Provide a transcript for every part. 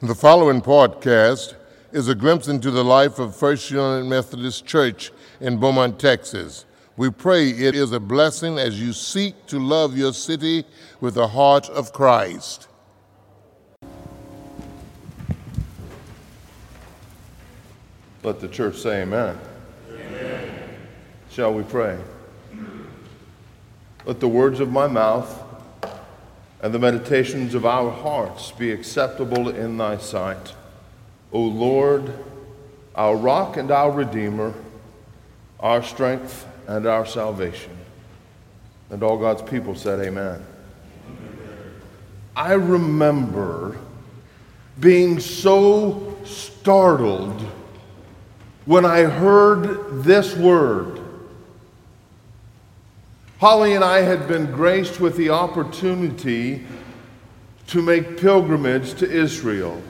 The following podcast is a glimpse into the life of First United Methodist Church in Beaumont, Texas. We pray it is a blessing as you seek to love your city with the heart of Christ. Let the church say amen. amen. Shall we pray? Let the words of my mouth and the meditations of our hearts be acceptable in thy sight. O Lord, our rock and our redeemer, our strength and our salvation. And all God's people said, Amen. I remember being so startled when I heard this word. Holly and I had been graced with the opportunity to make pilgrimage to Israel.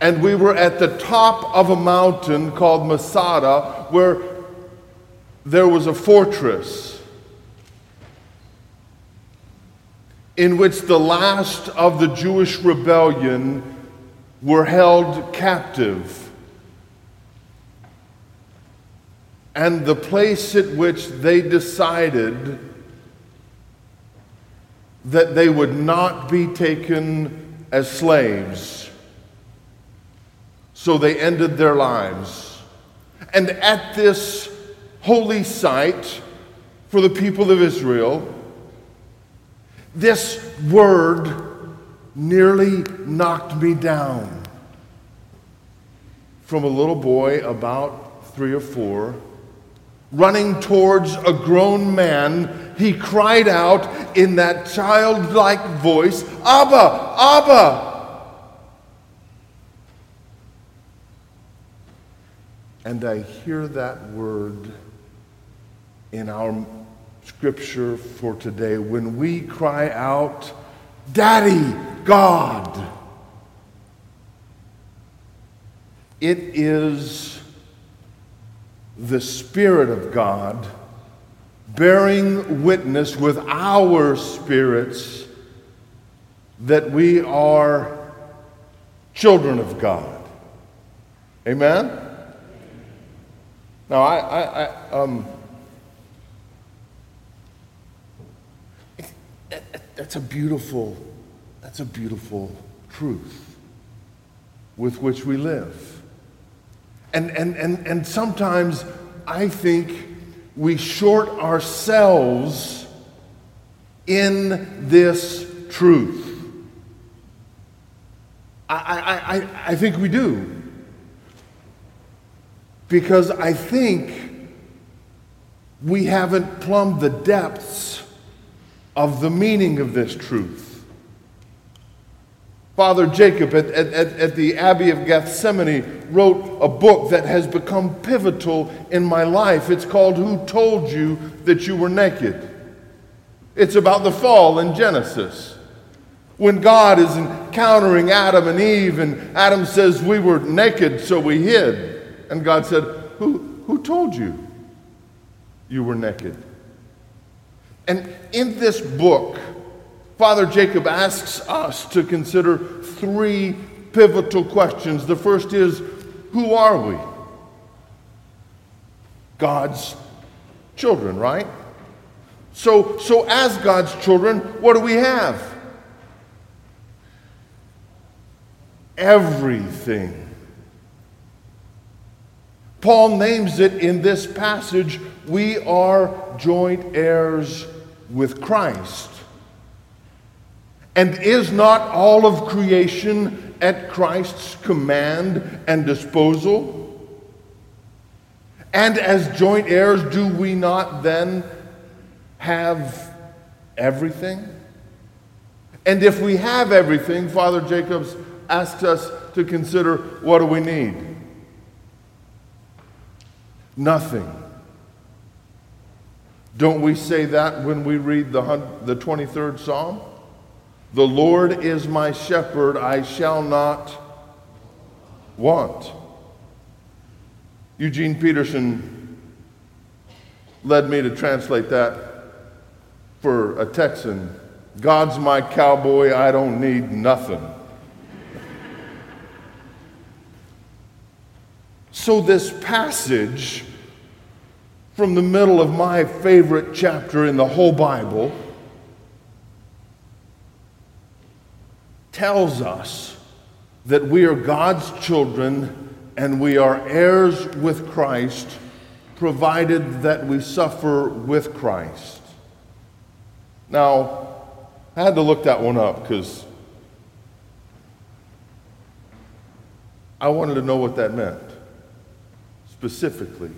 And we were at the top of a mountain called Masada, where there was a fortress in which the last of the Jewish rebellion were held captive. And the place at which they decided that they would not be taken as slaves. So they ended their lives. And at this holy site for the people of Israel, this word nearly knocked me down. From a little boy about three or four running towards a grown man, he cried out in that childlike voice, Abba, Abba. And I hear that word in our scripture for today when we cry out, Daddy, God. It is the Spirit of God bearing witness with our spirits that we are children of God. Amen? Now, I, I, I um, that's a beautiful, that's a beautiful truth with which we live. And, and, and, and sometimes I think we short ourselves in this truth. I, I, I, I think we do. Because I think we haven't plumbed the depths of the meaning of this truth. Father Jacob at, at, at, the Abbey of Gethsemani wrote a book that has become pivotal in my life. It's called Who Told You That You Were Naked? It's about the fall in Genesis. When God is encountering Adam and Eve, and Adam says, We were naked, so we hid. And God said, Who, who told you you were naked? And in this book, Father Jacob asks us to consider three pivotal questions. The first is Who are we? God's children, right? So, so as God's children, what do we have? Everything. Paul names it in this passage we are joint heirs with Christ. And is not all of creation at Christ's command and disposal? And as joint heirs, do we not then have everything? And if we have everything, Father Jacobs asks us to consider what do we need? Nothing. Don't we say that when we read the, the 23rd Psalm? The Lord is my shepherd, I shall not want. Eugene Peterson led me to translate that for a Texan God's my cowboy, I don't need nothing. so, this passage from the middle of my favorite chapter in the whole Bible tells us that we are God's children and we are heirs with Christ, provided that we suffer with Christ. Now, I had to look that one up because I wanted to know what that meant specifically.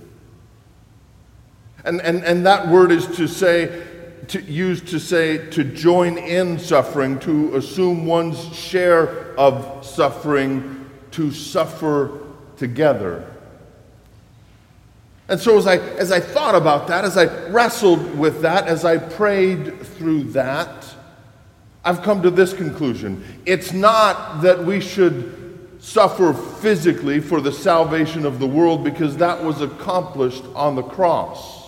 And, and, and that word is to say, to, used to say to join in suffering, to assume one's share of suffering, to suffer together. And so, as I, as I thought about that, as I wrestled with that, as I prayed through that, I've come to this conclusion. It's not that we should suffer physically for the salvation of the world because that was accomplished on the cross.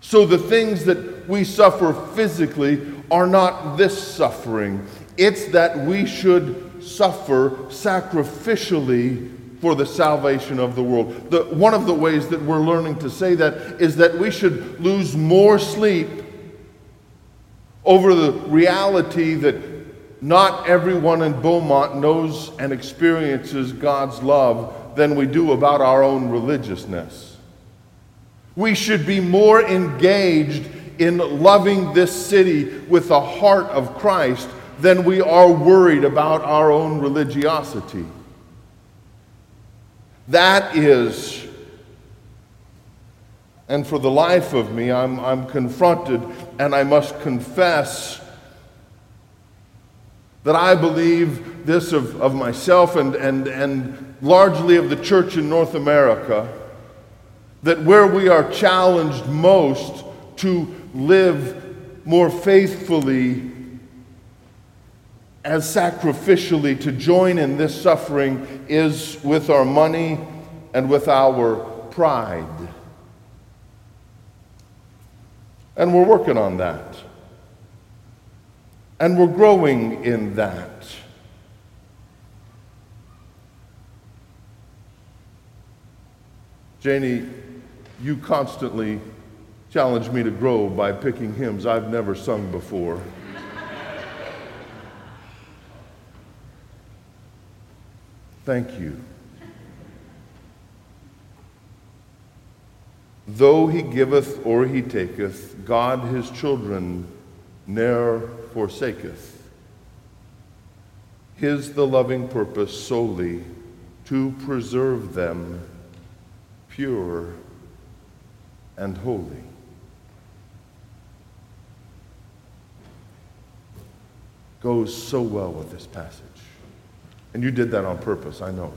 So the things that we suffer physically are not this suffering. It's that we should suffer sacrificially for the salvation of the world. The, one of the ways that we're learning to say that is that we should lose more sleep over the reality that not everyone in Beaumont knows and experiences God's love than we do about our own religiousness. We should be more engaged in loving this city with the heart of Christ than we are worried about our own religiosity. That is, and for the life of me, I'm, I'm confronted and I must confess that I believe this of, of myself and, and, and largely of the church in North America that where we are challenged most to live more faithfully as sacrificially to join in this suffering is with our money and with our pride. And we're working on that. And we're growing in that. Janie you constantly challenge me to grow by picking hymns I've never sung before. Thank you. Though he giveth or he taketh, God his children ne'er forsaketh. His the loving purpose solely to preserve them pure and holy. Goes so well with this passage. And you did that on purpose, I know.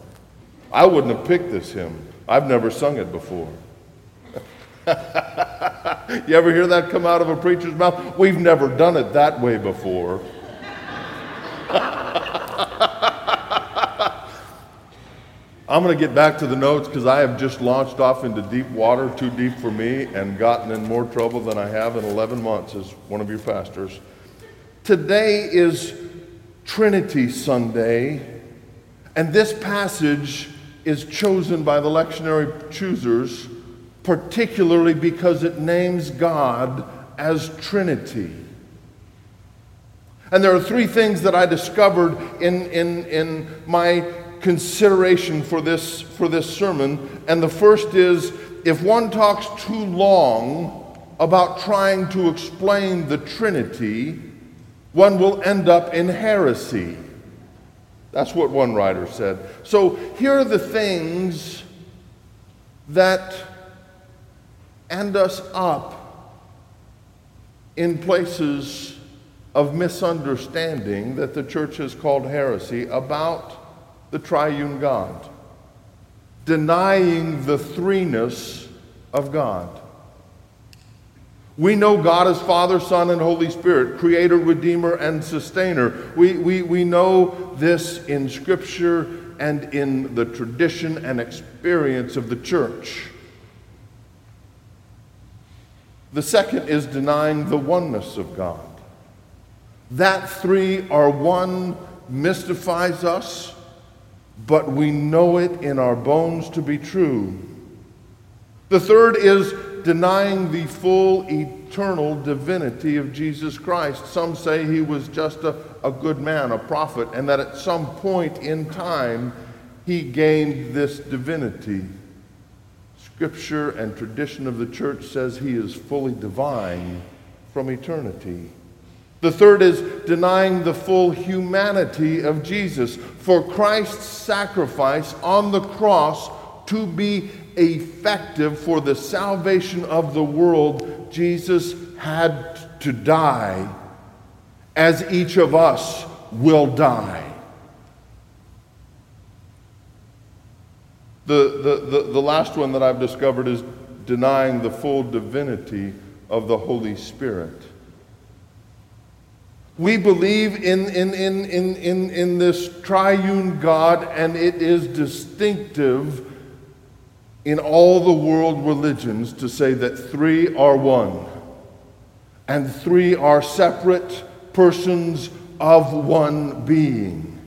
I wouldn't have picked this hymn. I've never sung it before. you ever hear that come out of a preacher's mouth? We've never done it that way before. I'm going to get back to the notes because I have just launched off into deep water, too deep for me, and gotten in more trouble than I have in 11 months as one of your pastors. Today is Trinity Sunday, and this passage is chosen by the lectionary choosers particularly because it names God as Trinity. And there are three things that I discovered in, in, in my consideration for this, for this sermon. And the first is if one talks too long about trying to explain the Trinity, one will end up in heresy. That's what one writer said. So here are the things that end us up in places of misunderstanding that the church has called heresy about the triune God, denying the threeness of God. We know God as Father, Son, and Holy Spirit, Creator, Redeemer, and Sustainer. We, we, we know this in Scripture and in the tradition and experience of the church. The second is denying the oneness of God. That three are one mystifies us but we know it in our bones to be true. The third is denying the full eternal divinity of Jesus Christ. Some say he was just a, a good man, a prophet, and that at some point in time he gained this divinity. Scripture and tradition of the church says he is fully divine from eternity. The third is denying the full humanity of Jesus. For Christ's sacrifice on the cross to be effective for the salvation of the world, Jesus had to die as each of us will die. The, the, the, the, last one that I've discovered is denying the full divinity of the Holy Spirit. We believe in, in, in, in, in, in this triune God, and it is distinctive in all the world religions to say that three are one and three are separate persons of one being.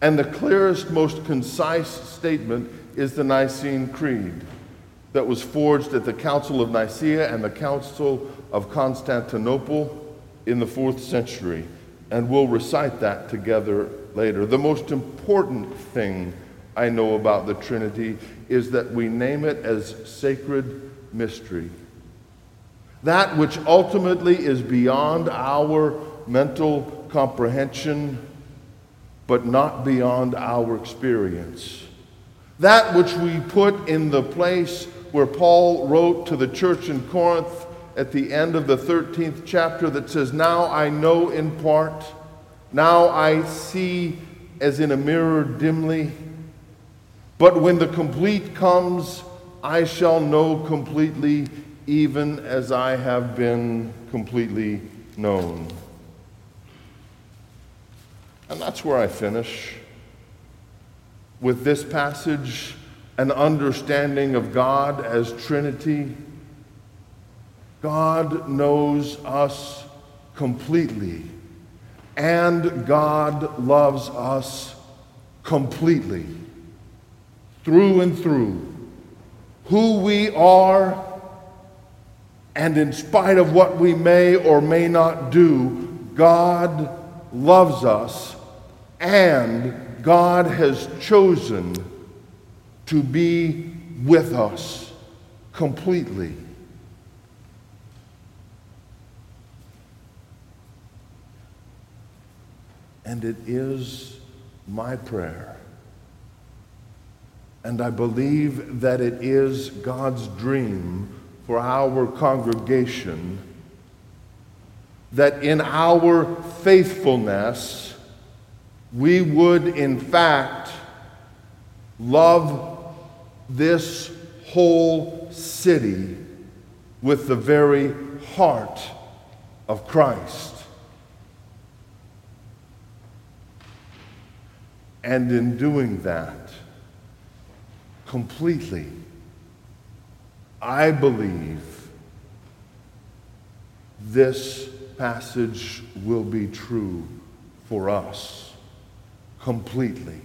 And the clearest, most concise statement is the Nicene Creed that was forged at the Council of Nicaea and the Council of Constantinople in the fourth century. And we'll recite that together later. The most important thing I know about the Trinity is that we name it as sacred mystery. That which ultimately is beyond our mental comprehension, but not beyond our experience. That which we put in the place where Paul wrote to the church in Corinth at the end of the 13th chapter that says, Now I know in part, now I see as in a mirror dimly. But when the complete comes, I shall know completely, even as I have been completely known. And that's where I finish with this passage an understanding of God as Trinity. God knows us completely, and God loves us completely through and through, who we are, and in spite of what we may or may not do, God loves us, and God has chosen to be with us completely. And it is my prayer and I believe that it is God's dream for our congregation that in our faithfulness we would, in fact, love this whole city with the very heart of Christ. And in doing that, completely. I believe this passage will be true for us completely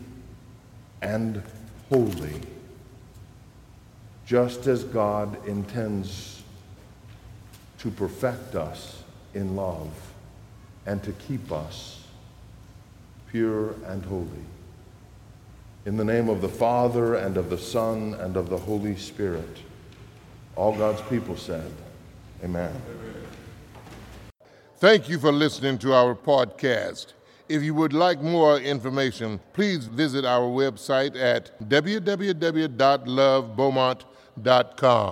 and wholly, just as God intends to perfect us in love and to keep us pure and holy. In the name of the Father, and of the Son, and of the Holy Spirit. All God's people said, Amen. Thank you for listening to our podcast. If you would like more information, please visit our website at www.lovebeaumont.com.